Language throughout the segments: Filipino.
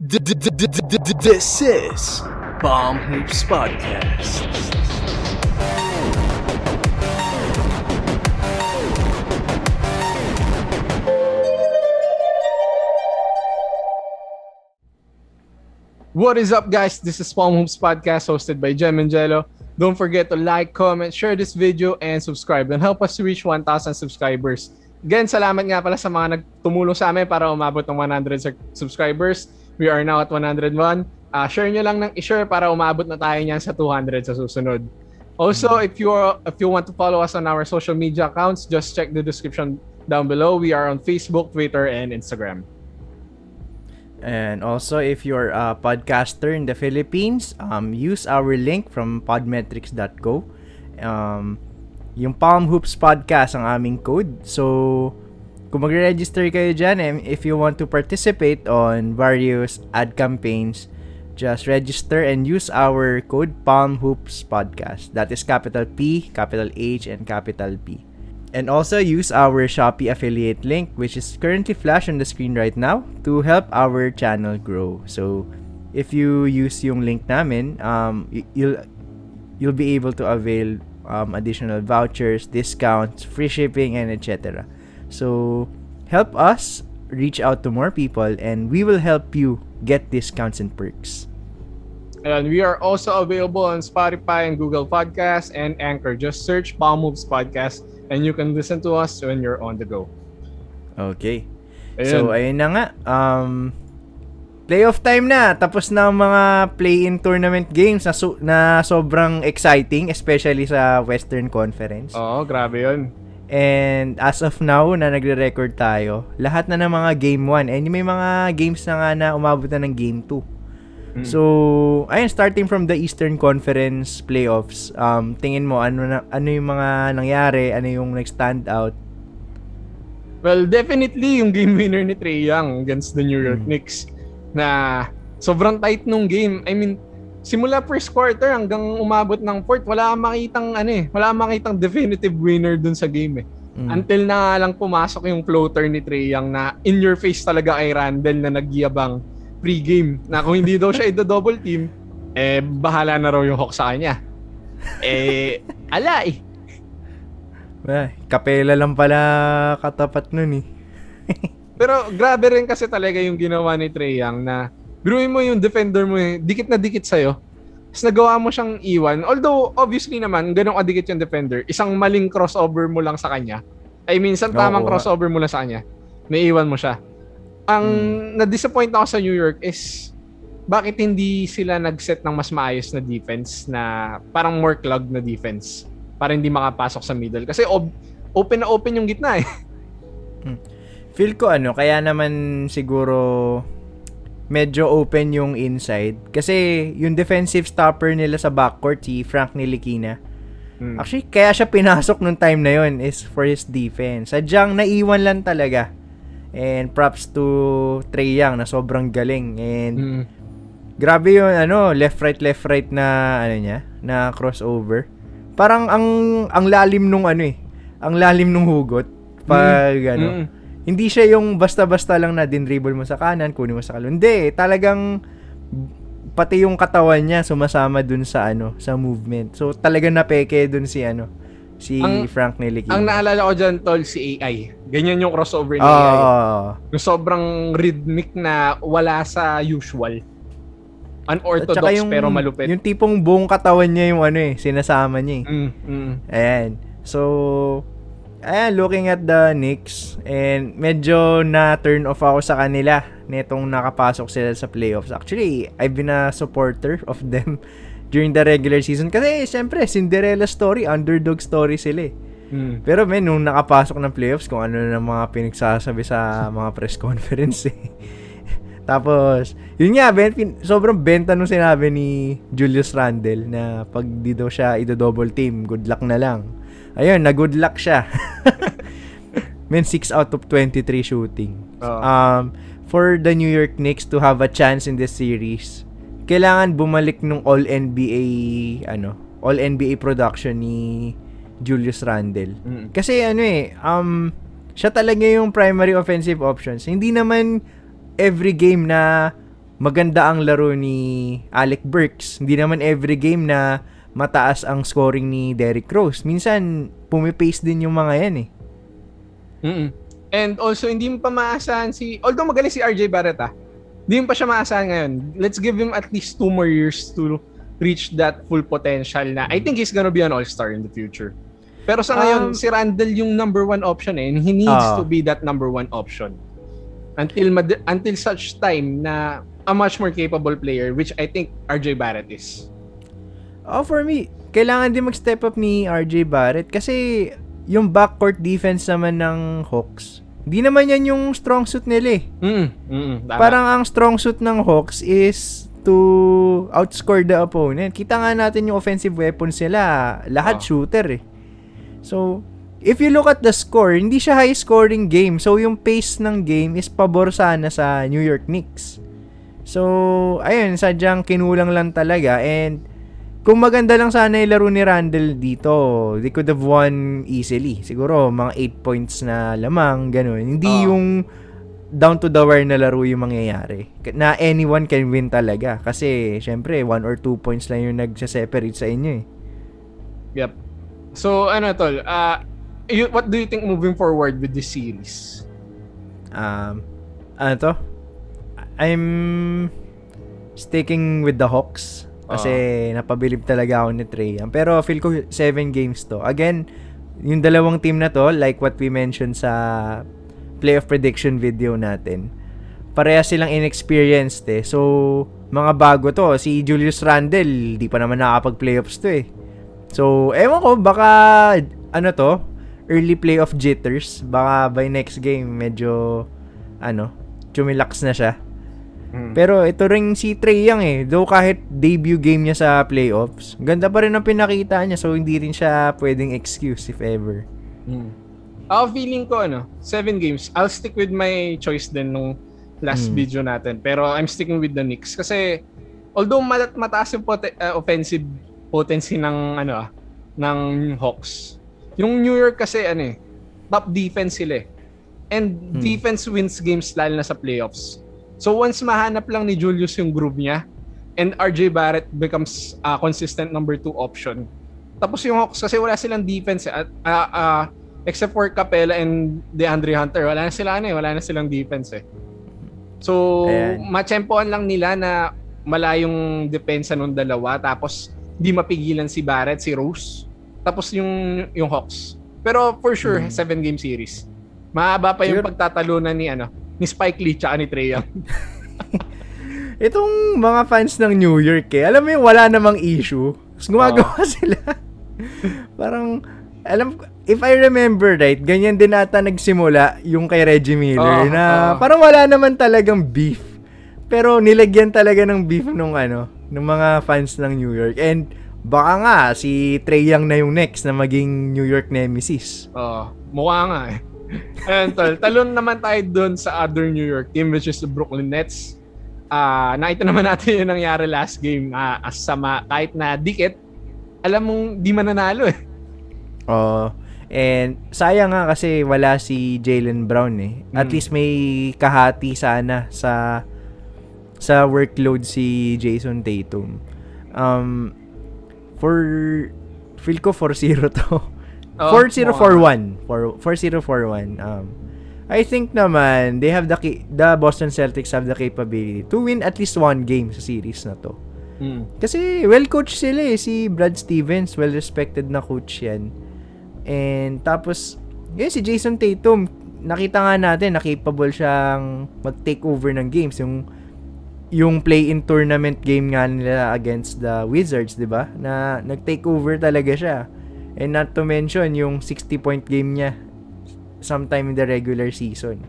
This is Bomb Hoops Podcast. What is up, guys? This is Palm Hoops Podcast hosted by Jem and Jello. Don't forget to like, comment, share this video, and subscribe and help us to reach 1,000 subscribers. Again, salamat nga pala sa mga nagtumulong sa amin para umabot ng 100 sub- subscribers. We are now at 101. Uh, share nyo lang ng i-share para umabot na tayo niyan sa 200 sa susunod. Also, if you are, if you want to follow us on our social media accounts, just check the description down below. We are on Facebook, Twitter, and Instagram. And also, if you're a podcaster in the Philippines, um, use our link from podmetrics.co. Um, yung Palm Hoops Podcast ang aming code. So, kung magre-register kayo dyan, and if you want to participate on various ad campaigns, just register and use our code Palm Hoops Podcast. That is capital P, capital H, and capital P. And also use our Shopee affiliate link, which is currently flashed on the screen right now, to help our channel grow. So, if you use yung link namin, um, you'll you'll be able to avail um, additional vouchers, discounts, free shipping, and etc. So, help us reach out to more people, and we will help you get discounts and perks. And we are also available on Spotify and Google Podcasts and Anchor. Just search Palm Moves Podcast and you can listen to us when you're on the go. Okay. Ayun. So, ayun na nga. Um, playoff time na. Tapos na ang mga play-in tournament games na, so, na sobrang exciting, especially sa Western Conference. Oo, grabe yun. And as of now, na nagre-record tayo, lahat na ng mga game 1. And may mga games na nga na umabot na ng game 2. Mm. So, ayun, starting from the Eastern Conference playoffs, um, tingin mo, ano, na, ano yung mga nangyari, ano yung nag-stand out? Well, definitely yung game winner ni Trey Young against the New York Mm. Knicks na sobrang tight nung game. I mean, simula first quarter hanggang umabot ng fourth, wala kang makitang ano eh, wala kang makitang definitive winner dun sa game eh. Mm. Until na nga lang pumasok yung floater ni Trey Young na in your face talaga kay Randall na nagyabang pre-game na kung hindi daw siya i-double team, eh bahala na raw yung Hawks sa kanya. Eh, ala eh. Ay, kapela lang pala katapat nun eh. Pero grabe rin kasi talaga yung ginawa ni Trey Young na biruin mo yung defender mo eh, dikit na dikit sa'yo. Tapos nagawa mo siyang iwan. Although, obviously naman, ganun kadikit yung defender. Isang maling crossover mo lang sa kanya. Ay, minsan tamang Oo. crossover mo lang sa kanya. May iwan mo siya. Ang na-disappoint ako sa New York is bakit hindi sila nag-set ng mas maayos na defense na parang more clogged na defense para hindi makapasok sa middle. Kasi ob- open na open yung gitna eh. Feel ko ano, kaya naman siguro medyo open yung inside. Kasi yung defensive stopper nila sa backcourt, si Frank Nilikina, Hmm. actually kaya siya pinasok nung time na yon is for his defense. Sadyang naiwan lang talaga. And props to Trey Young na sobrang galing. And Mm. grabe yung ano, left right left right na ano niya, na crossover. Parang ang ang lalim nung ano eh. Ang lalim nung hugot pag ano. Mm. Hindi siya yung basta-basta lang na dinribble mo sa kanan, kunin mo sa kalon. Hindi, talagang pati yung katawan niya sumasama dun sa ano, sa movement. So talagang napeke dun si ano, si Ang- Frank Ntilikina. Ang naalala ko dyan, tol, si AI. Ganyan yung crossover ni Oo. AI. Yung sobrang rhythmic na wala sa usual. Unorthodox yung, pero malupit. Yung tipong buong katawan niya yung ano eh, sinasama niya eh. Mm, mm. Ayan. So, ayan, looking at the Knicks, and medyo na-turn off ako sa kanila netong nakapasok sila sa playoffs. Actually, I've been a supporter of them during the regular season. Kasi, syempre, Cinderella story, underdog story sila eh. Mm. Pero men, nung nakapasok ng playoffs, kung ano na mga pinagsasabi sa mga press conference eh. Tapos, yun nga, ben, pin- sobrang benta nung sinabi ni Julius Randle na pag di daw siya i-double team, good luck na lang. Ayun, na good luck siya. men, 6 out of 23 shooting. Oo. Um, for the New York Knicks to have a chance in this series, kailangan bumalik nung All-NBA, ano, All-NBA production ni Julius Randle. Mm. Kasi ano eh, um, siya talaga yung primary offensive options. Hindi naman every game na maganda ang laro ni Alec Burks. Hindi naman every game na mataas ang scoring ni Derrick Rose. Minsan, pumipace din yung mga yan eh. Mm-mm. And also, hindi mo pa maasahan si... Although magaling si RJ Barrett ah, hindi mo pa siya maasahan ngayon. Let's give him at least two more years to reach that full potential na I think he's gonna be an all-star in the future. Pero sa ngayon, Um, si Randall yung number one option eh. and He needs Ah. to be that number one option. Until mad- until such time na a much more capable player, which I think RJ Barrett is. Oh, for me, kailangan din mag-step up ni RJ Barrett kasi yung backcourt defense naman ng Hawks, hindi naman yan yung strong suit nila eh. Mm, mm. Parang ang strong suit ng Hawks is to outscore the opponent. Kita nga natin yung offensive weapons nila, lahat Oh. shooter eh. So, if you look at the score, hindi siya high scoring game. So, yung pace ng game is pabor sana sa New York Knicks. So, ayun, sadyang kinulang lang talaga and kung maganda lang sana yung laro ni Randall dito, they could have won easily. Siguro, mga 8 points na lamang, ganun. Hindi Oo. yung down to the wire na laro yung mangyayari. Na anyone can win talaga. Kasi, syempre, 1 or 2 points lang yung nagsa-separate sa inyo eh. Yep. So, ano tol, uh, you, what do you think moving forward with this series? Um, ano to? I'm sticking with the Hawks. Kasi napabilib talaga ako ni Trey Young. Pero feel ko 7 games to. Again, yung dalawang team na to, like what we mentioned sa playoff prediction video natin, pareha silang inexperienced eh. So, mga bago to. Si Julius Randle, di pa naman nakakapag-playoffs to eh. So, ewan ko, baka, ano to, early playoff jitters. Baka by next game, medyo, ano, chumilax na siya. Pero ito ring si Trey Young eh. Though kahit debut game niya sa playoffs, ganda pa rin ang pinakita niya. So, hindi rin siya pwedeng excuse if ever. Mm. Ako feeling ko ano, seven games. I'll stick with my choice din nung last Mm. video natin. Pero I'm sticking with the Knicks kasi although mat- mataas yung pote- uh, offensive potency ng ano ah, ng Hawks. Yung New York kasi ano eh, top defense sila eh. And Hmm. defense wins games lalo na sa playoffs. So once mahanap lang ni Julius yung groove niya and RJ Barrett becomes a consistent number two option. Tapos yung Hawks kasi wala silang defense eh. At, ah, ah, except for Capella and DeAndre Hunter, wala na sila ano eh, wala na silang defense eh. So, Ayan. matsempoan lang nila na malayong depensa nung dalawa tapos di mapigilan si Barrett, si Rose. Tapos yung yung Hawks. Pero for sure, Hmm. seven game series. Mahaba pa yung Siguro- pagtatalunan ni ano, ni Spike Lee tsaka ni Trey Young. Itong mga fans ng New York eh, alam mo yung wala namang issue. Tapos gumagawa sila. Parang, alam if I remember right, ganyan din ata nagsimula yung kay Reggie Miller Oo, na oo. parang wala naman talagang beef. Pero nilagyan talaga ng beef nung ano, ng mga fans ng New York. And baka nga si Trey Young na yung next na maging New York nemesis. Oo, mukha nga eh. Ayan, tol. Talon naman tayo doon sa other New York team which is the Brooklyn Nets. Ah, nakita naman natin yung nangyari last game ah asama kahit na dikit. Alam mong di mananalo eh. Oh, and sayang nga kasi wala si Jalen Brown eh. At Mm. least may kahati sana sa sa workload si Jason Tatum. Um for feel ko 4-0 to. Oo, 4-0-4-1. 4 4-0-4-1. Um I think naman they have the the Boston Celtics have the capability to win at least one game sa series na to. Mm. Kasi well coached sila eh. Si Brad Stevens, well respected na coach yan. And tapos, yun si Jason Tatum, nakita nga natin na capable siyang mag-take over ng games. Yung yung play-in tournament game nga nila against the Wizards, 'di ba? Na nag-take over talaga siya. And not to mention yung 60-point game niya sometime in the regular season.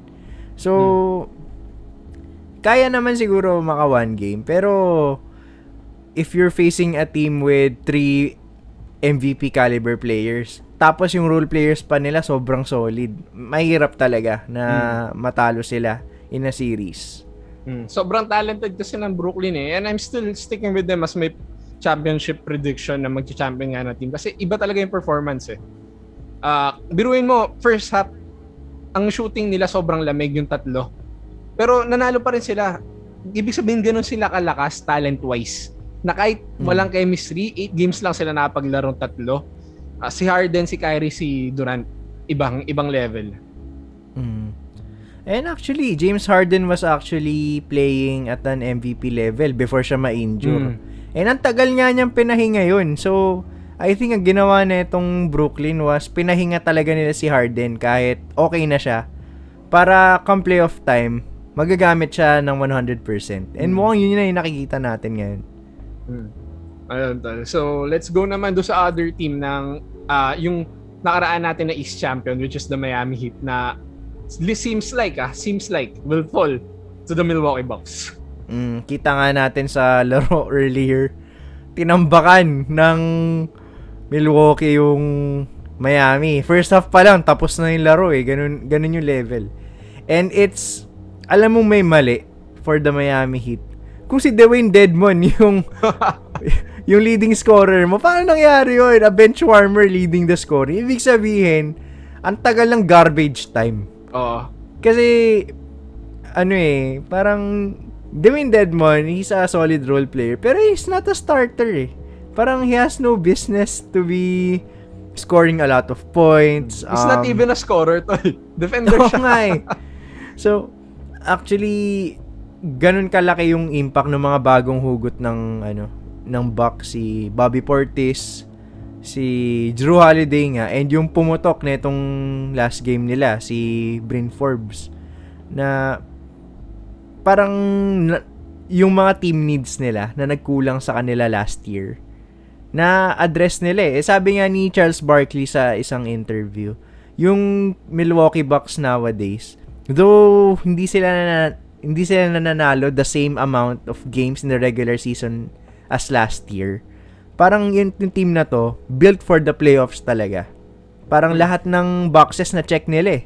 So, kaya naman siguro maka one game. Pero, if you're facing a team with three MVP caliber players, tapos yung role players pa nila sobrang solid, mahirap talaga na matalo sila in a series. Mm. Sobrang talented kasi ng Brooklyn eh. And I'm still sticking with them as my championship prediction na mag-champion nga na team. Kasi iba talaga yung performance eh. Ah, biruin mo, first half, ang shooting nila sobrang lamig yung tatlo. Pero nanalo pa rin sila. ibig sabihin ganun sila kalakas talent-wise. Na kahit Mm. walang chemistry, 8 games lang sila nakapaglarong tatlo. Ah, si Harden, si Kyrie, si Durant, ibang ibang level. Mm. And actually, James Harden was actually playing at an MVP level before siya ma-injure. Mm. And ang tagal nga niyang pinahinga yun. So, I think ang ginawa na itong Brooklyn was pinahinga talaga nila si Harden kahit okay na siya. Para come playoff time, magagamit siya ng 100%. And Mm. mukhang yun na yung nakikita natin ngayon. Hmm. Ayun, tol. So, let's go naman do sa other team ng ah, yung nakaraan natin na East Champion which is the Miami Heat na seems like ah, seems like will fall to the Milwaukee Bucks. Mm, kita nga natin sa laro earlier. Tinambakan ng Milwaukee yung Miami. First half pa lang, tapos na yung laro eh. Ganun, ganun yung level. And it's, alam mo may mali for the Miami Heat. Kung si Dwayne Dedmon yung yung leading scorer mo, paano nangyari yun? A bench warmer leading the scoring. Ibig sabihin, ang tagal ng garbage time. Oo. Kasi, ano eh, parang, Dwayne Dedmon, he's a solid role player, pero he's not a starter eh. Parang he has no business to be scoring a lot of points. He's not um, even a scorer tol. Defender siya. nga eh. So, actually, ganun kalaki yung impact ng mga bagong hugot ng, ano, ng Bucks, si Bobby Portis, si Drew Holiday nga, and yung pumutok na itong last game nila, si Bryn Forbes, na parang yung mga team needs nila na nagkulang sa kanila last year, na address nila eh. Eh, Sabi nga ni Charles Barkley sa isang interview, yung Milwaukee Bucks nowadays, though hindi sila na, hindi sila nananalo the same amount of games in the regular season as last year. Parang yun, yung team na to, built for the playoffs talaga. Parang lahat ng boxes na check nila eh.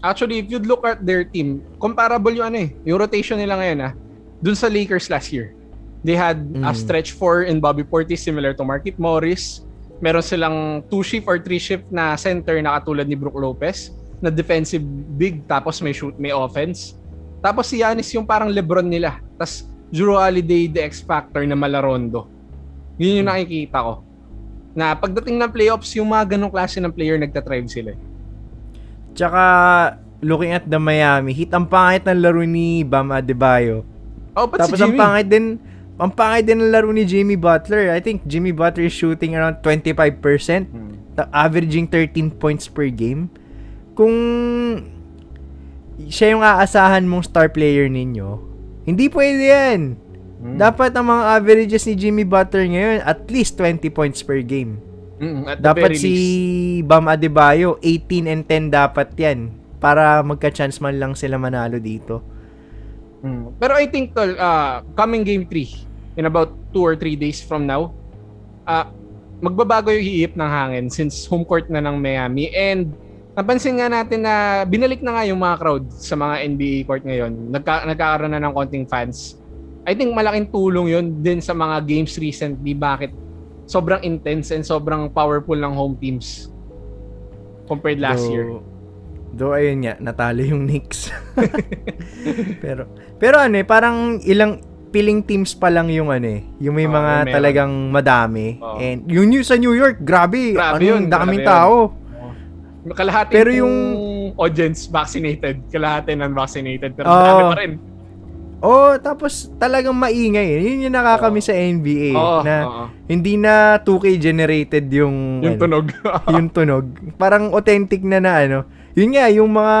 Actually, if you'd look at their team, comparable yung ano eh, yung rotation nila ngayon ah, dun sa Lakers last year. They had a Mm. stretch four in Bobby Portis similar to Markif Morris. Meron silang two shift or three shift na center na katulad ni Brook Lopez na defensive big tapos may shoot, may offense. Tapos si Giannis yung parang LeBron nila. Tapos Drew Holiday the X factor na malarondo. Yun yung nakikita ko. Na pagdating ng playoffs, yung mga ganong klase ng player nagtatrive sila. eh. Tsaka, looking at the Miami Heat, ang pangit ng laro ni Bam Adebayo. Oh, but Tapos si ang Jimmy. pangit din, ang pangit din ng laro ni Jimmy Butler. I think Jimmy Butler is shooting around 25%, Hmm. averaging 13 points per game. Kung siya yung aasahan mong star player ninyo, hindi pwede yan. Hmm. Dapat ang mga averages ni Jimmy Butler ngayon, at least 20 points per game. Mm, at Dapat si. Bam Adebayo, 18 and 10 dapat yan. Para magka-chance man lang sila manalo dito. Mm. Pero I think tol, uh, coming game 3 in about 2 or 3 days from now, uh, magbabago yung hiip ng hangin since home court na ng Miami and napansin nga natin na binalik na nga yung mga crowd sa mga NBA court ngayon. Nagka, nagkakaroon na ng konting fans. I think malaking tulong yun din sa mga games recently bakit sobrang intense and sobrang powerful ng home teams compared last Though- year. Though ayun nga, natalo yung Knicks. pero pero ano eh, parang ilang piling teams pa lang yung ano eh, yung may Oo, mga meron. talagang madami. Oo. And yung news sa New York, grabe, Grabe anong yun, daming grabe yun. tao. Kalahati Pero yung audience vaccinated, kalahati non-vaccinated, pero Oo. dami pa rin. Oh, tapos talagang maingay. eh. Yun yung nakakami Oo. sa NBA Oo, na oo. hindi na 2K generated yung yung ano, tunog. yung tunog. Parang authentic na na ano. Yun nga, yung mga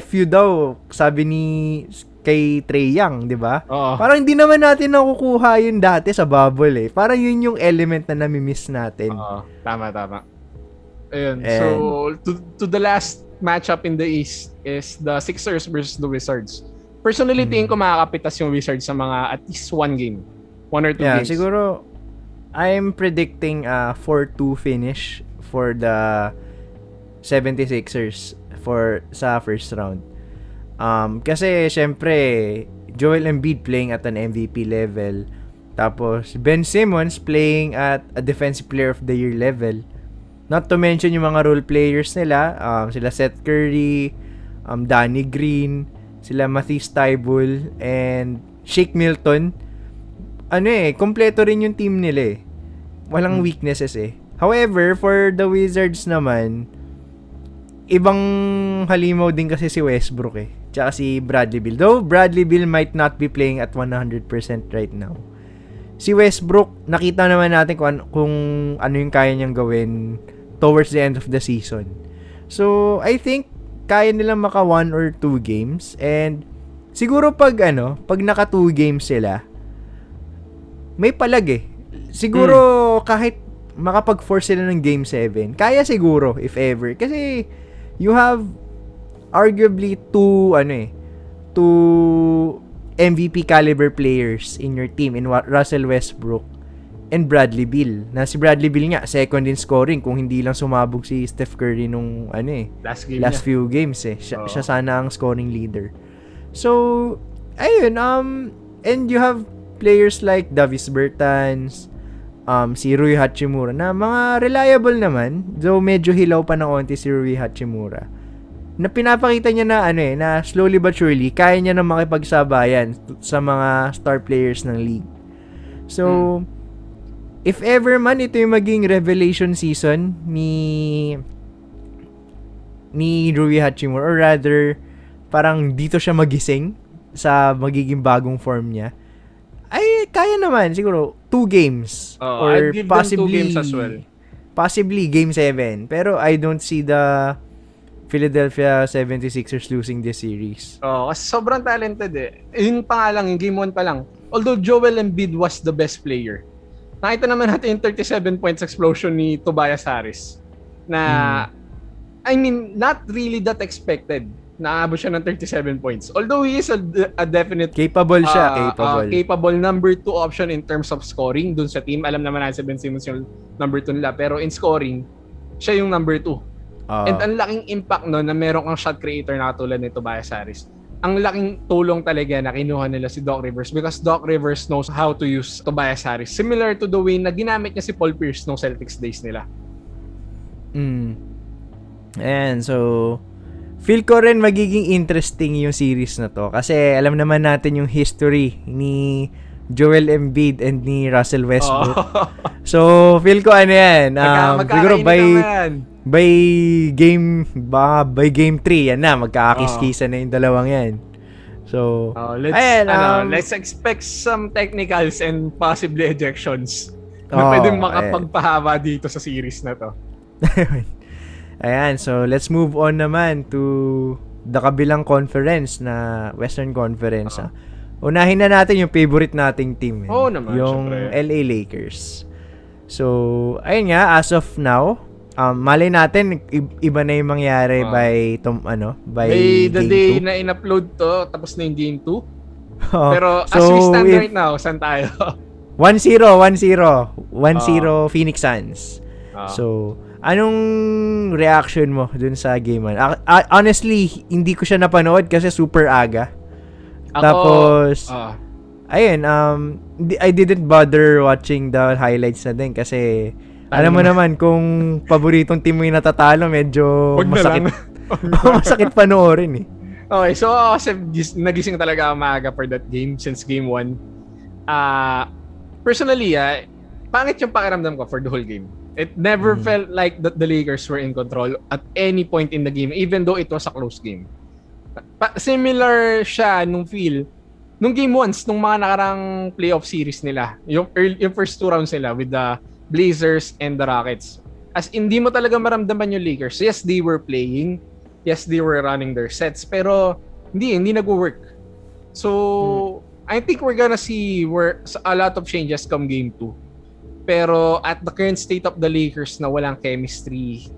FU daw, sabi ni kay Trey Young, di ba? Oo. Parang hindi naman natin nakukuha yun dati sa bubble eh. Parang yun yung element na nami-miss natin. Oo. Tama, tama. Ayun. And- so, to, to the last matchup in the East is the Sixers versus the Wizards. Personally, Hmm. tingin ko makakapitas yung Wizards sa mga at least one game. One or two yeah, games. siguro I'm predicting a 4-2 finish for the 76ers for sa first round. Um, kasi syempre Joel Embiid playing at an MVP level. Tapos Ben Simmons playing at a defensive player of the year level. Not to mention yung mga role players nila, um, sila Seth Curry, um, Danny Green, sila Matisse Tybul, and Shake Milton. Ano eh, kompleto rin yung team nila eh. Walang Hmm. weaknesses eh. However, for the Wizards naman, ibang halimaw din kasi si Westbrook eh. Tsaka si Bradley Beal. Though Bradley Beal might not be playing at 100% right now. Si Westbrook, nakita naman natin kung, an- kung ano yung kaya niyang gawin towards the end of the season. So, I think kaya nilang maka one or two games. And siguro pag ano, pag naka two games sila, may palag eh. Siguro kahit makapag-force sila ng game 7, kaya siguro if ever. Kasi you have arguably two ano eh, two MVP caliber players in your team in Russell Westbrook and Bradley Beal. Na si Bradley Beal nga second in scoring kung hindi lang sumabog si Steph Curry nung ano eh Last game last niya. few games eh. Siya, Oo. siya sana ang scoring leader. So, ayun, um, and you have players like Davis Bertans, um, si Rui Hachimura, na mga reliable naman, though medyo hilaw pa ng onti si Rui Hachimura. Na pinapakita niya na ano eh, na slowly but surely, kaya niya na makipagsabayan sa mga star players ng league. So, if ever man ito yung maging revelation season ni ni Rui Hachimura or rather parang dito siya magising sa magiging bagong form niya ay kaya naman siguro two games Oo, or them two possibly games as well. possibly game 7 pero I don't see the Philadelphia 76ers losing this series Oh, kasi sobrang talented eh. Yun pa nga lang, yung game 1 pa lang. Although Joel Embiid was the best player. Nakita naman natin yung 37 points explosion ni Tobias Harris. Na, I mean, not really that expected. Naabot siya ng 37 points. Although he is a, a definite capable siya ah, capable ah, capable number 2 option in terms of scoring dun sa team. Alam naman natin si Ben Simmons yung number 2 nila. Pero in scoring, siya yung number 2. Oo. And ang laking impact no na meron kang shot creator na katulad ni Tobias Harris. Ang laking tulong talaga na kinuha nila si Doc Rivers because Doc Rivers knows how to use Tobias Harris. Similar to the way na ginamit niya si Paul Pierce nung Celtics days nila. Mm. Ayan, so feel ko rin magiging interesting yung series na to kasi alam naman natin yung history ni Joel Embiid and ni Russell Westbrook. Oh. So, feel ko ano yan. Um, Magka- siguro by naman. by game ba by game 3 yan na magkakakis-kisa na yung dalawang yan. So, Oh, let's ayan, ano, um, let's expect some technicals and possibly ejections. Oh, na pwedeng ayan. makapagpahaba dito sa series na to. Ayan, so let's move on naman to the kabilang conference na Western Conference. ah. Unahin na natin yung favorite nating team. eh. Oo naman, Yung syempre. LA Lakers. So, ayun nga, as of now, um, malay natin, iba na yung mangyari Ah. by, tom, ano, by, By the day two. na in-upload to, tapos na yung game 2. Oo. Pero as So, we stand if- right now, saan tayo? 1-0, 1-0. 1-0 Phoenix Suns. Ah. So, anong reaction mo dun sa game 1? honestly, hindi ko siya napanood kasi super aga. Ako, Tapos, ah, ayun, um, I didn't bother watching the highlights na din kasi alam mo naman kung paboritong team mo yung natatalo, medyo wag na masakit. masakit panoorin eh. okay, so ako kasi gis- nagising talaga ako maaga for that game since game 1. Ah, personally, ah, pangit yung pakiramdam ko for the whole game. It never Mm. felt like that the Lakers were in control at any point in the game, even though it was a close game. Pa- similar siya nung feel nung game once, nung mga nakarang playoff series nila. Yung, early, yung first two rounds nila with the Blazers and the Rockets. As hindi mo talaga maramdaman yung Lakers. Yes, they were playing. Yes, they were running their sets. Pero hindi, hindi nag-work. So, I think we're gonna see where a lot of changes come game 2. Pero at the current state of the Lakers na walang chemistry,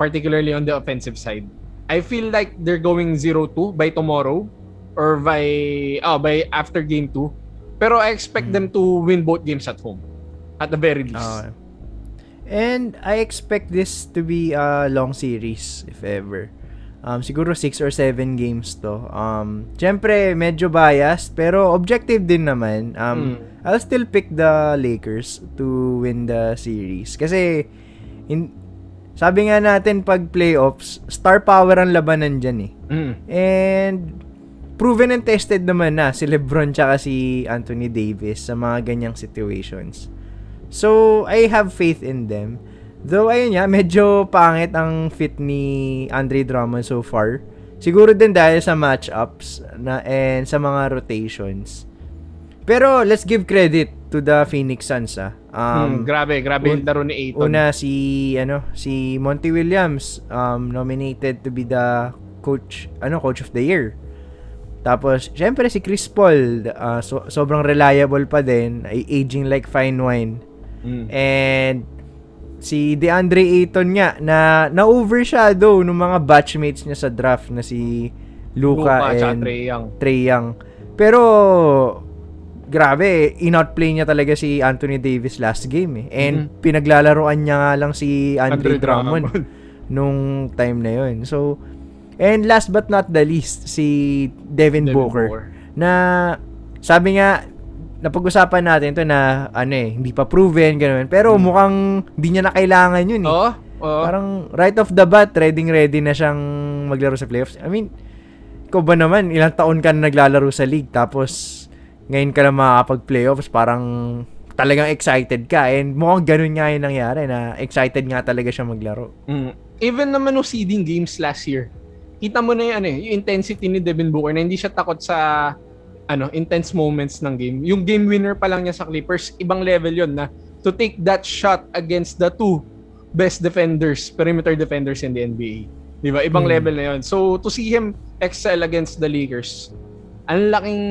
particularly on the offensive side, I feel like they're going 0-2 by tomorrow or by oh, by after game 2. Pero I expect them to win both games at home at the very least. Okay. And I expect this to be a long series, if ever. Um, siguro 6 or 7 games to. Um, Siyempre, medyo biased, pero objective din naman. Um, Mm. I'll still pick the Lakers to win the series. Kasi, in, sabi nga natin, pag playoffs, star power ang labanan dyan eh. Mm. And, proven and tested naman na si Lebron tsaka si Anthony Davis sa mga ganyang situations. So, I have faith in them. Though, ayun nga, medyo pangit ang fit ni Andre Drummond so far. Siguro din dahil sa matchups na, and sa mga rotations. Pero, let's give credit to the Phoenix Suns, ah. Um, Um, grabe, grabe yung un- laro ni Aiton. Una si ano si Monty Williams um nominated to be the coach ano coach of the year. Tapos syempre si Chris Paul uh, so, sobrang reliable pa din, aging like fine wine. Mm. And si DeAndre Ayton nga na na-overshadow ng mga batchmates niya sa draft na si Luka, Luka, and Trae Young. Trae Young. Pero grabe, in-outplay niya talaga si Anthony Davis last game eh. And Mhm. pinaglalaroan niya nga lang si Andre, Andre Drummond nung time na yun. So, and last but not the least, si Devin, Devin Booker, Booker. na sabi nga napag-usapan natin to na ano eh, hindi pa proven ganun. Pero Hmm. mukhang hindi niya na kailangan yun eh. Oo. oo. Parang right off the bat, ready ready na siyang maglaro sa playoffs. I mean, ikaw ba naman, ilang taon ka na naglalaro sa league tapos ngayon ka na makakapag-playoffs, parang talagang excited ka. And mukhang ganun nga yung nangyari na excited nga talaga siya maglaro. Mm. Even naman no seeding games last year, kita mo na yung, ano, eh, yung intensity ni Devin Booker na hindi siya takot sa ano intense moments ng game. Yung game winner pa lang niya sa Clippers, ibang level yon na to take that shot against the two best defenders, perimeter defenders in the NBA. 'Di ba? Ibang Hmm. level na yon. So to see him excel against the Lakers, ang laking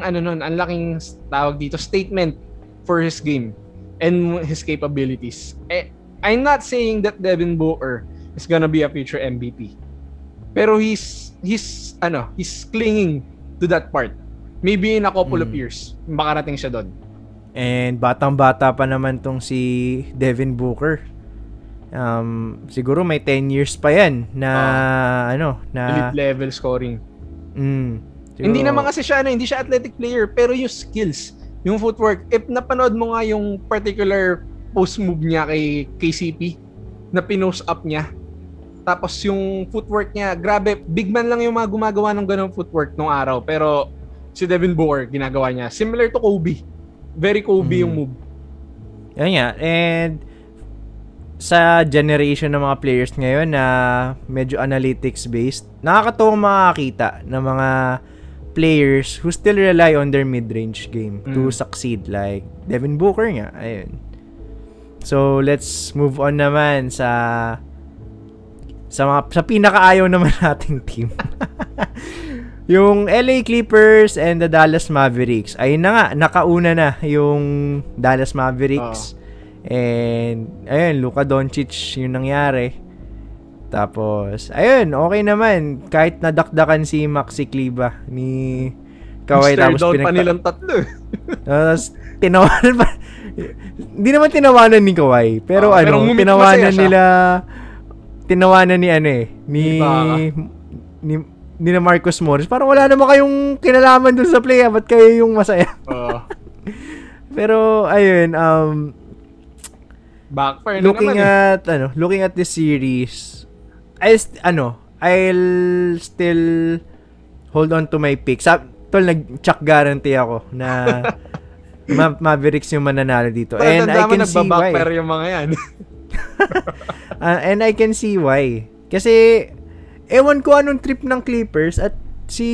ano nun, ang laking tawag dito statement for his game and his capabilities. Eh, I'm not saying that Devin Booker is gonna be a future MVP. Pero he's he's ano, he's clinging to that part. Maybe in a couple of Mm. years, makarating siya doon. And batang-bata pa naman tong si Devin Booker. Um, siguro may 10 years pa yan na ano, na Elite level scoring. mm, siguro- Hindi naman kasi siya ano, hindi siya athletic player, pero yung skills, yung footwork, if napanood mo nga yung particular post move niya kay KCP na pinost up niya. Tapos yung footwork niya, grabe, big man lang yung mga gumagawa ng ganong footwork nung araw. Pero si Devin Booker, ginagawa niya. Similar to Kobe. Very Kobe Mm. yung move. Yan nga. And sa generation ng mga players ngayon na medyo analytics based, nakakatuwang makakita ng mga players who still rely on their mid-range game to Mm. succeed like Devin Booker nga. Ayun. So, let's move on naman sa sa mga sa pinakaayaw naman nating team. yung LA Clippers and the Dallas Mavericks. Ayun na nga, nakauna na yung Dallas Mavericks. And, ayun, Luka Doncic yung nangyari. Tapos, ayun, okay naman. Kahit nadakdakan si Maxi Kleber ni Kawhi. Stare Tapos, down pa pinagta- nilang tatlo. eh. tapos, tinawanan pa. Hindi naman tinawanan ni Kawhi. Pero pero ano, ngumit tinawanan nila, tinawanan ni ano eh, ni, ni, ni na Marcus Morris. Parang wala naman kayong kinalaman dun sa play, ah. ba't kayo yung masaya? Oo. Pero, ayun, um, backfire na looking eh. at ano, looking at this series, I st- ano, I'll still hold on to my pick. Sa tol nag-chuck guarantee ako na Ma- Mavericks yung mananalo dito. Pero And I can see why. yung mga yan. Ah, and I can see why. Kasi ewan ko anong trip ng Clippers at si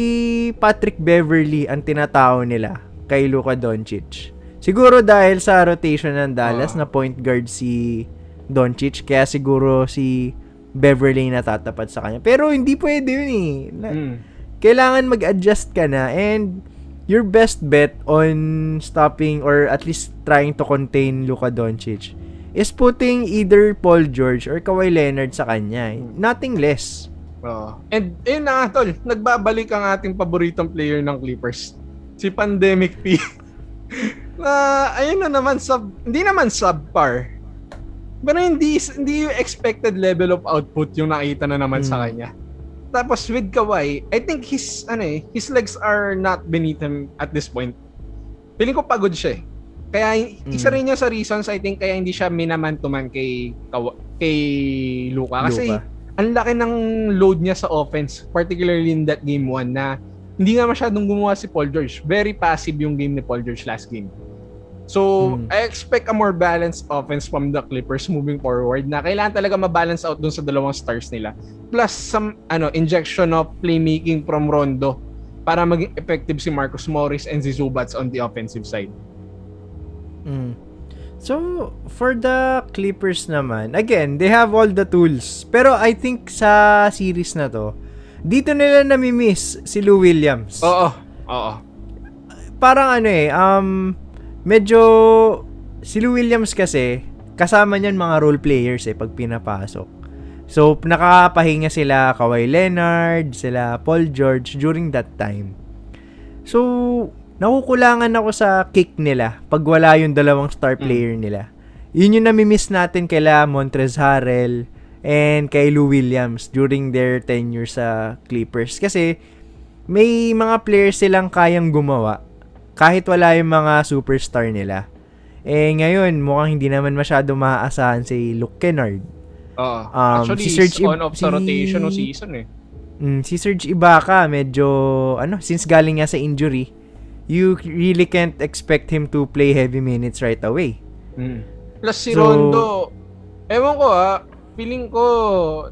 Patrick Beverly ang tinatao nila kay Luka Doncic. Siguro dahil sa rotation ng Dallas Ah. na point guard si Doncic kaya siguro si Beverly natatapat sa kanya. Pero hindi pwede yun eh. Na- Mm. Kailangan mag-adjust ka na and your best bet on stopping or at least trying to contain Luka Doncic is putting either Paul George or Kawhi Leonard sa kanya. eh. Nothing less. Oo. And yun na nga, tol. Nagbabalik ang ating paboritong player ng Clippers. Si Pandemic P. na, ayun na naman, sub, hindi naman subpar. Pero hindi, hindi yung expected level of output yung nakita na naman sa Hmm. kanya. Tapos with Kawhi, I think his, ano eh, his legs are not beneath him at this point. Feeling ko pagod siya eh. Kaya isa Mm. rin yung sa reasons I think kaya hindi siya minaman to man kay Kawa, kay Luka kasi Luka. ang laki ng load niya sa offense, particularly in that game 1 na hindi nga masyadong gumawa si Paul George. Very passive yung game ni Paul George last game. So, Hmm. I expect a more balanced offense from the Clippers moving forward na kailangan talaga ma-balance out dun sa dalawang stars nila. Plus some ano injection of playmaking from Rondo para maging effective si Marcus Morris and si Zubats on the offensive side. Mm. So, for the Clippers naman, again, they have all the tools. Pero I think sa series na to, dito nila nami-miss si Lou Williams. Oo. Oo. Parang ano eh, um, medyo, si Lou Williams kasi, kasama niyan mga role players eh, pag pinapasok. So, nakakapahinga sila Kawhi Leonard, sila Paul George during that time. So, nakukulangan ako sa kick nila pag wala yung dalawang star player nila. Yun yung nami-miss natin kaila Montrez Harrell and kay Lou Williams during their tenure sa Clippers. Kasi, may mga players silang kayang gumawa kahit wala yung mga superstar nila. Eh, ngayon, mukhang hindi naman masyado maaasahan si Luke Kennard. Oo. Um, Actually, si Serge on off sa si- rotation ng season eh. Mm, si Serge Ibaka, medyo, ano, since galing nga sa injury, you really can't expect him to play heavy minutes right away. Mm. Plus si So- Rondo, ewan ko ah, feeling ko,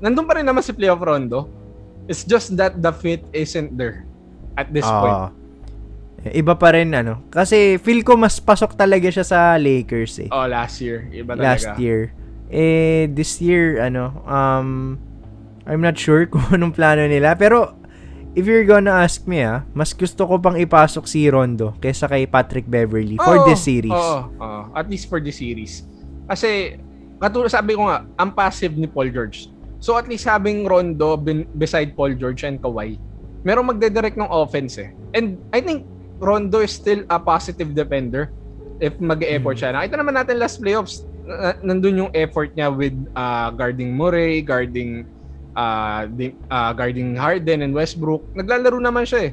nandun pa rin naman si playoff Rondo. It's just that the fit isn't there at this point. Iba pa rin, ano. Kasi feel ko mas pasok talaga siya sa Lakers eh. Oh, last year. Iba talaga. last year. Eh, this year, ano, um, I'm not sure kung anong plano nila. Pero, if you're gonna ask me, ah, mas gusto ko pang ipasok si Rondo kaysa kay Patrick Beverly for Oo, this series. Oo, oo. at least for this series. Kasi, katulad sabi ko nga, ang passive ni Paul George. So at least having Rondo bin, beside Paul George and Kawhi, merong magdedirect ng offense eh. And I think Rondo is still a positive defender if mag-effort siya. Nakita naman natin last playoffs, na- nandun yung effort niya with uh, guarding Murray, guarding uh, uh, guarding Harden and Westbrook. Naglalaro naman siya eh.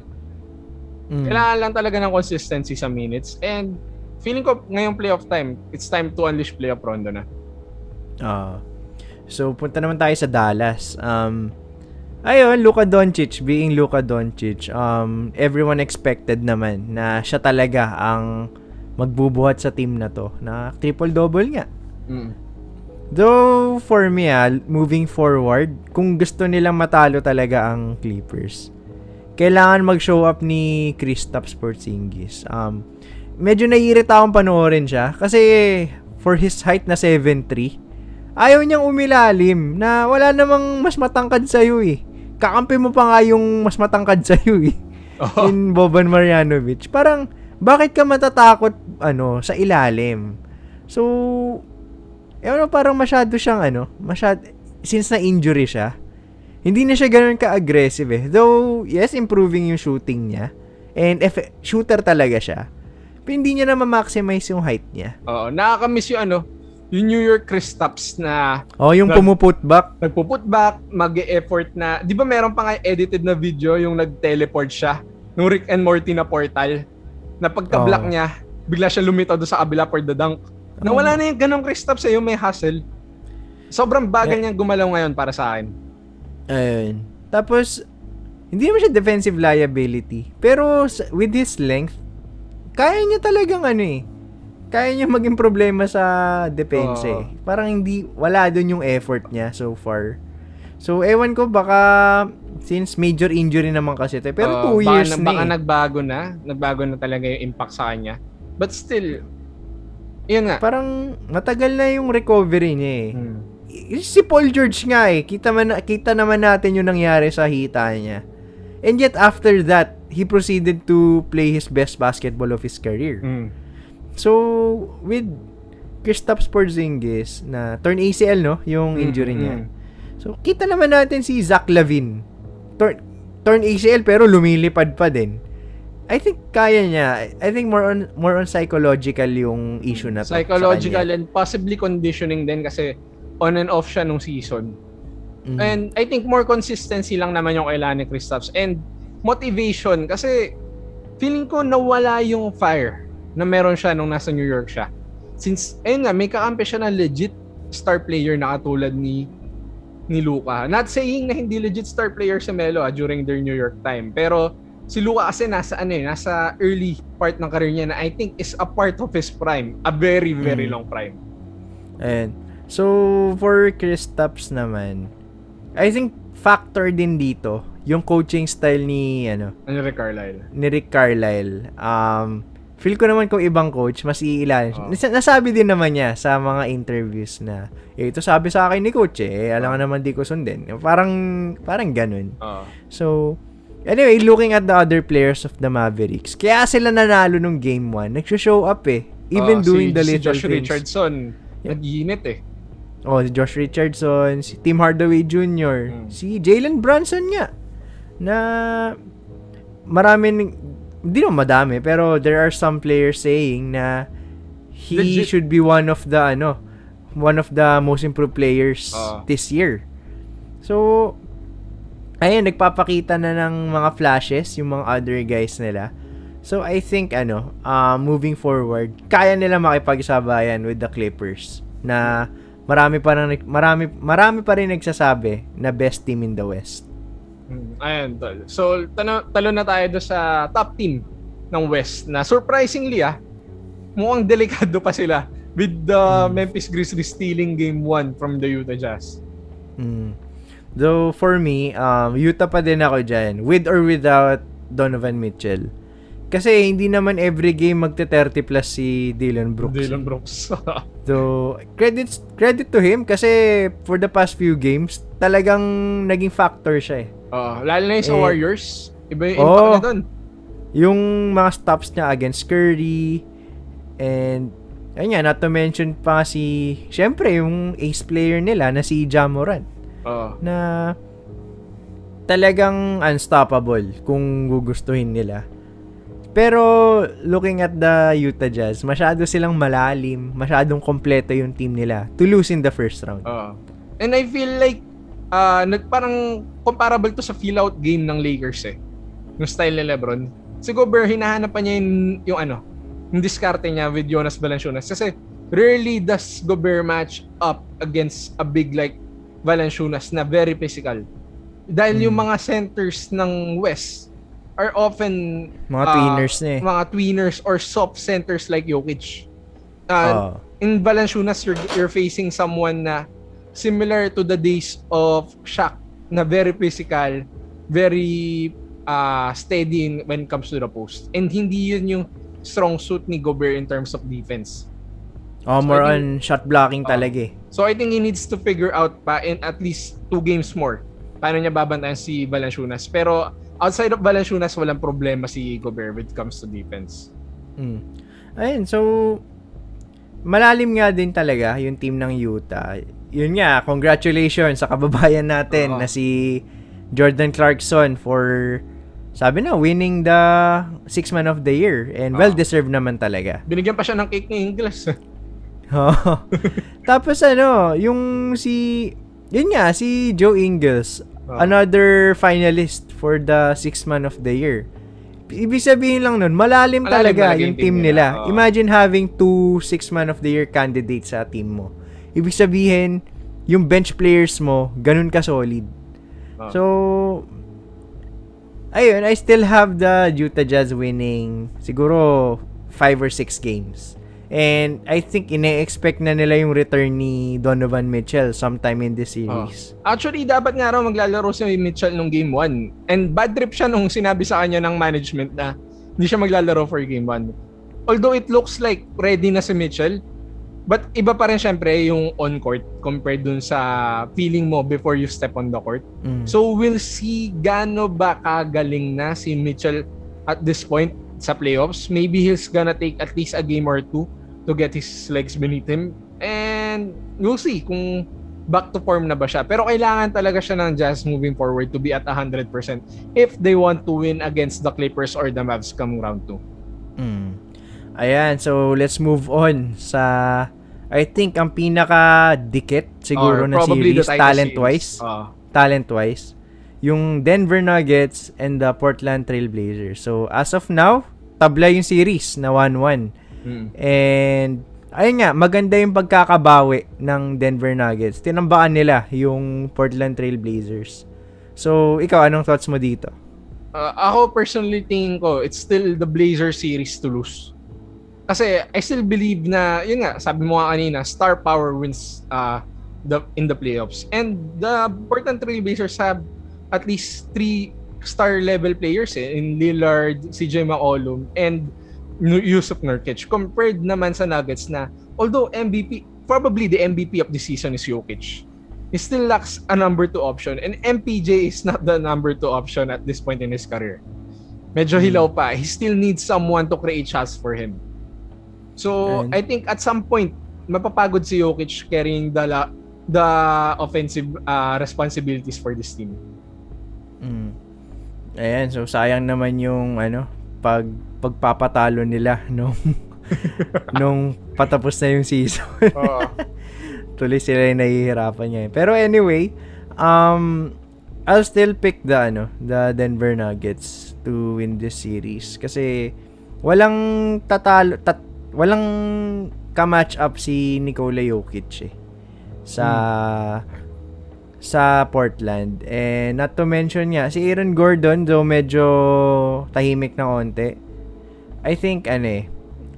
Mm. Kailangan lang talaga ng consistency sa minutes. And feeling ko ngayong playoff time, it's time to unleash playoff Rondo na. Ah. so, punta naman tayo sa Dallas. Um, ayun, Luka Doncic, being Luka Doncic, um, everyone expected naman na siya talaga ang magbubuhat sa team na to na triple-double nga. Mm. Though, for me, ah, moving forward, kung gusto nilang matalo talaga ang Clippers, kailangan mag-show up ni Kristaps Porzingis. Um, medyo naiirita akong panoorin siya kasi for his height na 7'3", ayaw niyang umilalim na wala namang mas matangkad sa'yo eh. Kakampi mo pa nga yung mas matangkad sa'yo eh. Oh. In Boban Marjanovic. Parang, bakit ka matatakot ano, sa ilalim? So, ewan mo, parang masyado siyang ano, masyado, since na-injury siya, hindi na siya ganoon ka-aggressive eh. Though, yes, improving yung shooting niya. And if shooter talaga siya. Pero hindi niya na ma-maximize yung height niya. Oo, nakakamiss yung ano, yung New York Kristaps na Oh, yung Nag- pumuput back. nagpo-put back, mag-e-effort na, di ba meron pa nga edited na video yung nag-teleport siya nung Rick and Morty na portal na pagka-block Oo. niya, bigla siya lumitaw doon sa kabila for the dunk. Nawala na yung ganong Kristaps eh, yung may hustle. Sobrang bagal niyang gumalaw ngayon para sa akin. Ayun. Tapos, hindi naman siya defensive liability. Pero, with his length, kaya niya talagang ano eh. Kaya niya maging problema sa defense Oo. eh. Parang hindi, wala doon yung effort niya so far. So, ewan ko, baka, since major injury naman kasi ito, pero Oo, two baka years na, na Baka eh. nagbago na. Nagbago na talaga yung impact sa kanya. But still, yun nga. Parang, matagal na yung recovery niya eh. Hmm. Si Paul George nga eh. Kita, man, kita naman natin yung nangyari sa hita niya. And yet, after that, he proceeded to play his best basketball of his career. Hmm. So, with Kristaps Porzingis na turn ACL, no? Yung injury niya. Mm. So, kita naman natin si Zach Lavin. Turn, turn ACL pero lumilipad pa din. I think kaya niya. I think more on more on psychological yung issue na to. Psychological and possibly conditioning din kasi on and off siya nung season. Mm. And I think more consistency lang naman yung kailangan ni Kristaps and motivation kasi feeling ko nawala yung fire na meron siya nung nasa New York siya. Since, ayun nga, may kakampi siya na legit star player na katulad ni ni Luka. Not saying na hindi legit star player si Melo ah, during their New York time. Pero si Luka kasi nasa ano eh, nasa early part ng career niya na I think is a part of his prime, a very very Mm. long prime. And so for Kristaps naman, I think factor din dito yung coaching style ni ano Ano rin Carlisle? ni Rick Carlisle. Um feel ko naman kung ibang coach mas iilan. Oh. Nas- Nasabi din naman niya sa mga interviews na eh, ito sabi sa akin ni coach eh, alam ko naman di ko sundin. Parang parang ganun. Oo. So, anyway, looking at the other players of the Mavericks, kaya sila nanalo nung game 1. Nagsho-show up eh. Even Oo, doing si, the si little Josh things. Richardson, Yeah. nag-iinit eh. Oh, si Josh Richardson, si Tim Hardaway Jr., Hmm. si Jalen Brunson nga. Na marami hindi naman madami, pero there are some players saying na he Legit. should be one of the ano, one of the most improved players Oo. this year. So, ayun, nagpapakita na ng mga flashes yung mga other guys nila. So, I think, ano, uh, moving forward, kaya nila makipagsabayan with the Clippers na marami pa rin, marami, marami pa rin nagsasabi na best team in the West. Mm, Ayan, tol. So, talo, talo na tayo do sa top team ng West na surprisingly ah, mukhang delikado pa sila with the Memphis Grizzlies stealing game 1 from the Utah Jazz. Mm. Though, for me, um, Utah pa din ako dyan, with or without Donovan Mitchell. Kasi hindi naman every game magte-30 plus si Dylan Brooks. Dylan Brooks. So, credits credit to him kasi for the past few games, talagang naging factor siya eh. Oo, lalo na yung sa Eh, Warriors. Iba yung impact na doon. Yung mga stops niya against Curry and ayun nga, not to mention pa si syempre yung ace player nila na si Ja Morant Oo. na talagang unstoppable kung gugustuhin nila. Pero looking at the Utah Jazz, masyado silang malalim, masyadong kompleto yung team nila to lose in the first round. Oo. And I feel like uh, nag parang comparable to sa feel out game ng Lakers eh. Yung style ni LeBron. Si Gobert hinahanap pa niya yung, yung ano, yung diskarte niya with Jonas Valanciunas kasi rarely does Gobert match up against a big like Valanciunas na very physical. Dahil yung Hmm. mga centers ng West are often Mga ah, tweeners na eh. mga tweeners or soft centers like Jokic. Uh, Oo. in Valanciunas, you're, you're facing someone na similar to the days of Shaq na very physical, very uh, steady in, when it comes to the post. And hindi yun yung strong suit ni Gobert in terms of defense. Oh, So, more I on shot blocking Oo. talaga eh. So I think he needs to figure out pa in at least two games more paano niya babantayan si Valanciunas. Pero outside of Valanciunas, walang problema si Gobert when it comes to defense. Mm. Ayun, so malalim nga din talaga yung team ng Utah. Yun nga, congratulations sa kababayan natin Oo. na si Jordan Clarkson for sabi na winning the six man of the year and well Oo. deserved naman talaga. Binigyan pa siya ng cake ni Ingles. Tapos ano, yung si yun nga si Joe Ingles, Oo. another finalist for the six man of the year. Ibig sabihin lang nun, malalim, Malalim talaga talaga yung team nila. nila. Oo. Imagine having two six man of the year candidates sa team mo. Ibig sabihin, yung bench players mo, ganun ka solid. Oo. So, ayun, I still have the Utah Jazz winning siguro five or six games. And I think ine-expect na nila yung return ni Donovan Mitchell sometime in this series. Actually, dapat nga raw maglalaro si Mitchell nung game 1. And bad trip siya nung sinabi sa kanya ng management na hindi siya maglalaro for game 1. Although it looks like ready na si Mitchell, but iba pa rin syempre yung on-court compared dun sa feeling mo before you step on the court. Mm. So we'll see gaano ba kagaling na si Mitchell at this point sa playoffs. Maybe he's gonna take at least a game or two to get his legs beneath him. And we'll see kung back to form na ba siya. Pero kailangan talaga siya ng Jazz moving forward to be at 100% if they want to win against the Clippers or the Mavs come round 2. Ayan, so let's move on sa I think ang pinaka dikit siguro Or na series talent-wise. series. Ah. talent-wise, yung Denver Nuggets and the Portland Trail Blazers. So, as of now, tabla yung series na 1-1. Mm. And, ayun nga, maganda yung pagkakabawi ng Denver Nuggets. Tinambakan nila yung Portland Trail Blazers. So, ikaw, anong thoughts mo dito? Uh, ako personally tingin ko, it's still the Blazer series to lose. Kasi I still believe na, yun nga, sabi mo nga kanina, star power wins uh, the in the playoffs. And the Portland Trail Blazers have at least three star level players eh, in Lillard, CJ McCollum, and Yusuf Nurkic. Compared naman sa Nuggets na, although MVP, probably the MVP of the season is Jokic he still lacks a number two option and MPJ is not the number two option at this point in his career. Medyo hilaw pa. He still needs someone to create shots for him. So, And- I think at some point, mapapagod si Jokic carrying the la- the offensive uh, responsibilities for this team. Mm. Ayan, so sayang naman yung ano, pag pagpapatalo nila nung nung patapos na yung season. Oo. Tuloy sila yung nahihirapan niya. eh. Pero anyway, um, I'll still pick the, ano, the Denver Nuggets to win this series. Kasi, walang tatalo, tat, walang ka-match up si Nikola Jokic eh. Sa, sa Portland. And not to mention nga, si Aaron Gordon, though medyo tahimik na konti, I think, ano eh,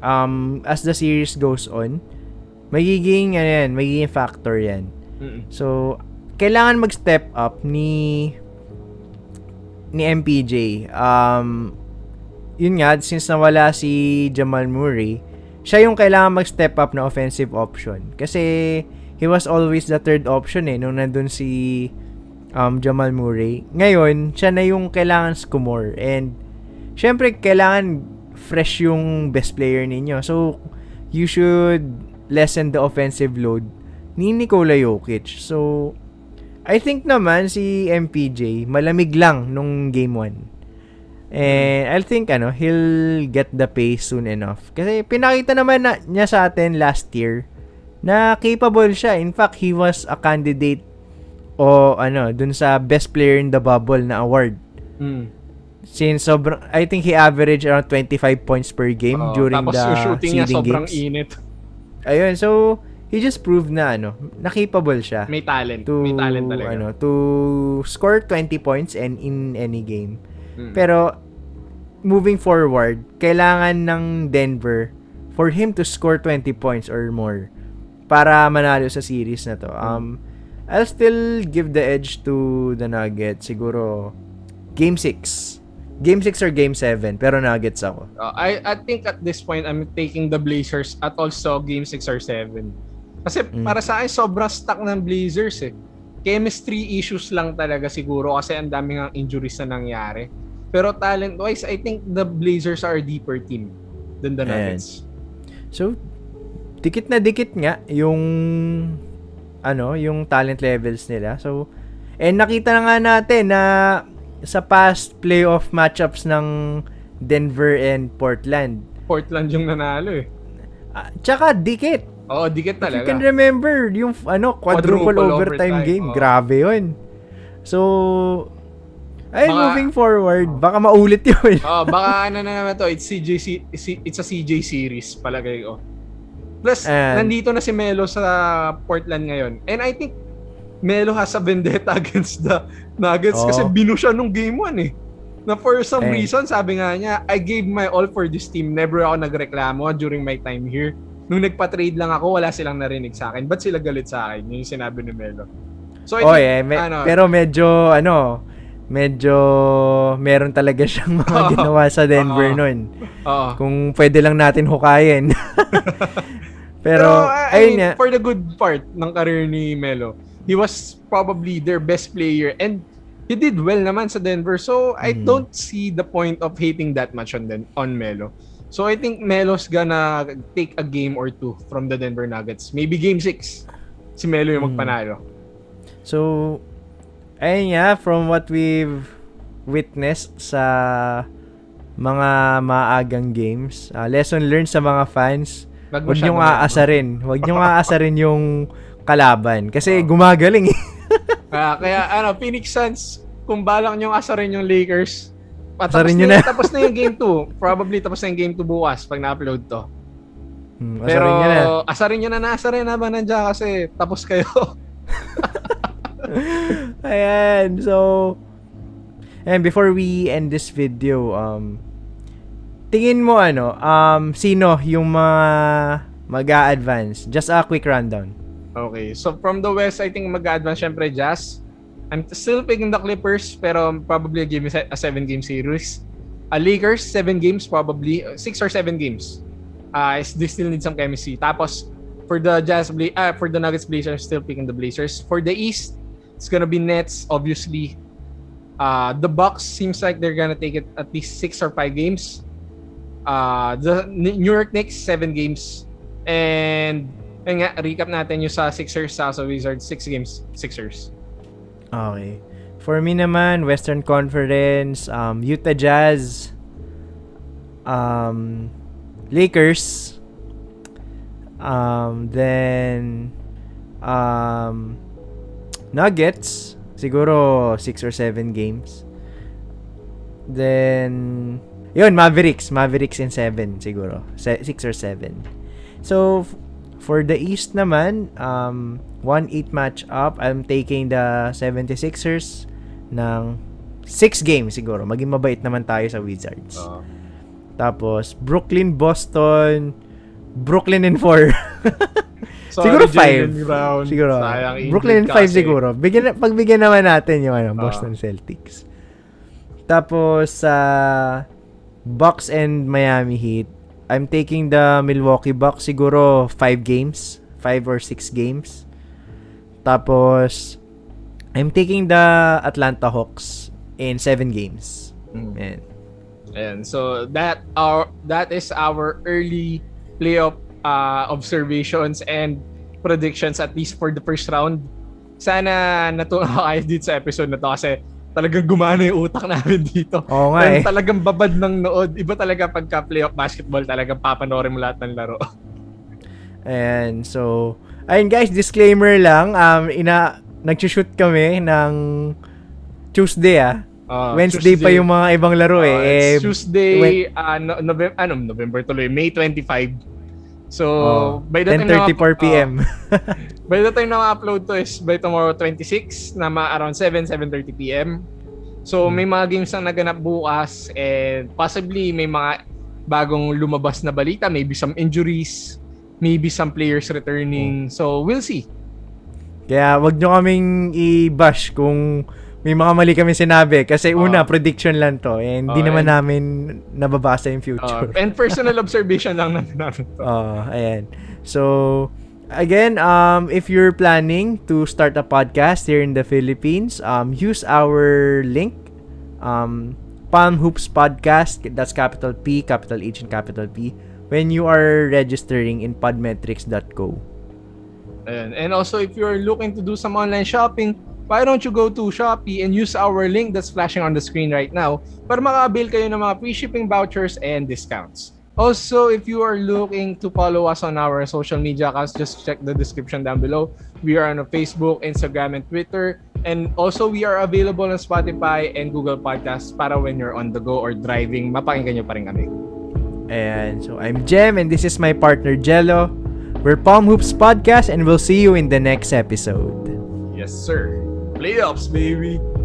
um, as the series goes on, magiging, ano yan, magiging factor yan. Mm-mm. So, kailangan mag-step up ni ni MPJ. Um, yun nga, since nawala si Jamal Murray, siya yung kailangan mag-step up na offensive option. Kasi, he was always the third option eh, nung nandun si um, Jamal Murray. Ngayon, siya na yung kailangan skumore. And, syempre, kailangan fresh yung best player ninyo. So, you should lessen the offensive load ni Nikola Jokic. So, I think naman si MPJ, malamig lang nung game 1. And I think ano, he'll get the pace soon enough. Kasi pinakita naman na, niya sa atin last year na capable siya. In fact, he was a candidate o ano, dun sa best player in the bubble na award. Mm. Since sobrang, I think he averaged around 25 points per game Oo, during tapos the yung shooting niya sobrang games. init. Ayun, so he just proved na ano, na capable siya May talent. to May talent talaga. ano, to score 20 points and in any game. Mm. Pero moving forward, kailangan ng Denver for him to score 20 points or more para manalo sa series na to. Um I'll still give the edge to the Nuggets siguro game 6. Game 6 or game 7 pero Nuggets ako. Uh, I I think at this point I'm taking the Blazers at also game 6 or 7. Kasi Mm. para sa akin sobrang stuck ng Blazers eh. Chemistry issues lang talaga siguro kasi ang daming ang injuries na nangyari. Pero talent wise, I think the Blazers are a deeper team than the. Nuggets. So, dikit na dikit nga yung ano, yung talent levels nila. So, and nakita na nga natin na sa past playoff matchups ng Denver and Portland. Portland yung nanalo eh. Ah, tsaka dikit. Oo, dikit If you talaga. can remember yung ano quadruple, Quadruple overtime, overtime, game, oo. grabe 'yun. So ay Baka- moving forward, baka maulit 'yun. Oh, baka ano na naman to, it's CJ it's a CJ series palagay ko. Plus And- nandito na si Melo sa Portland ngayon. And I think Melo has a vendetta against the Nuggets Oo. kasi binu siya nung game 1 eh. Na for some And- reason, sabi nga niya, I gave my all for this team. Never ako nagreklamo during my time here. Nung nagpa-trade lang ako, wala silang narinig sa akin. Ba't sila galit sa akin? Yun yung sinabi ni Melo. So, I think, eh, me- ano, pero medyo ano, medyo meron talaga siyang mga ginawa sa Denver Oo. nun. oo. Kung pwede lang natin hukayin. pero, uh, I ayun mean, nga. for the good part ng career ni Melo, he was probably their best player and he did well naman sa Denver. So, I Mhm. don't see the point of hating that much on Den- on Melo. So, I think Melo's gonna take a game or two from the Denver Nuggets. Maybe game 6. Si Melo yung Mhm. magpanalo. So, ayun nga, from what we've witnessed sa mga maagang games, ah, lesson learned sa mga fans, Wag huwag niyong aasarin. Huwag niyong aasarin yung kalaban. Kasi gumagaling eh. Ah, kaya ano, Phoenix Suns, kung balak niyong asarin yung Lakers, ah, tapos Asarin na, na. tapos na yung game 2. Probably tapos na yung game 2 bukas pag na-upload to. Hmm, Pero asarin niyo na. asarin nyo na na, asarin na ba nandiyan kasi tapos kayo. Ayan, so And before we end this video, um, tingin mo ano, um, sino yung mga mag-a-advance? Just a quick rundown. Okay, so from the West, I think mag-advance syempre Jazz. I'm still picking the Clippers, pero probably give me a 7-game series. Uh, Lakers, 7 games probably. 6 or 7 games. Uh, they still need some chemistry. Tapos, for the Jazz, Bla- uh, for the Nuggets Blazers, still picking the Blazers. For the East, it's gonna be Nets, obviously. Uh, the Bucks seems like they're gonna take it at least 6 or 5 games. Uh, the New York Knicks, 7 games. And Ayun nga, recap natin yung sa Sixers, sa sa Wizards, 6 games, Sixers. Okay. For me naman, Western Conference, um, Utah Jazz, um, Lakers, um, then, um, Nuggets, siguro 6 or 7 games. Then, yun, Mavericks, Mavericks in 7 siguro, 6 or 7. So, f- for the East naman, um, 1-8 match-up. I'm taking the 76ers ng 6 games siguro. Maging mabait naman tayo sa Wizards. Tapos, Brooklyn, Boston, Brooklyn in 4. siguro 5. Siguro. Brooklyn in 5 siguro. Bigyan, pagbigyan naman natin yung ano, Boston Celtics. Tapos, sa Bucks and Miami Heat, I'm taking the Milwaukee Bucks siguro 5 games, 5 or 6 games. Tapos I'm taking the Atlanta Hawks in 7 games. Mm. Ayan. And so that our that is our early playoff uh, observations and predictions at least for the first round. Sana natuwa kayo dito sa episode na to kasi talagang gumana yung utak namin dito. Oo nga eh. talagang babad ng nood. Iba talaga pagka playoff basketball, talagang papanoorin mo lahat ng laro. And so, ayun guys, disclaimer lang, um, ina, nag-shoot kami ng Tuesday ah. Uh, Wednesday pa yung mga ibang laro eh. Uh, eh Tuesday, when- uh, no, November, ano, November tuloy, May 25. So, oh, by the time na 10.34 ma- p.m. uh, by the time na ma-upload to is by tomorrow 26 na ma around 7, 7.30 p.m. So, Hmm. may mga games na naganap bukas and possibly may mga bagong lumabas na balita, maybe some injuries, maybe some players Hmm. returning. So, we'll see. Kaya wag nyo kaming i-bash kung may mga mali kami sinabi. Kasi una, Ah. prediction lang to. Eh, hindi Ah, naman and- namin nababasa yung Uh, future. and personal observation lang natin natin to. Oh, ayan. So, again, um, if you're planning to start a podcast here in the Philippines, um, use our link, um, Palm Hoops Podcast. That's capital P, capital H, and capital P. When you are registering in podmetrics.co. Ayan. And also, if you're looking to do some online shopping, why don't you go to Shopee and use our link that's flashing on the screen right now para maka-avail kayo ng mga free shipping vouchers and discounts. Also, if you are looking to follow us on our social media accounts, just check the description down below. We are on Facebook, Instagram, and Twitter. And also, we are available on Spotify and Google Podcasts para when you're on the go or driving, mapakinggan nyo pa rin kami. And so I'm Jem and this is my partner Jello. We're Palm Hoops Podcast and we'll see you in the next episode. Yes, sir. Playoffs, baby!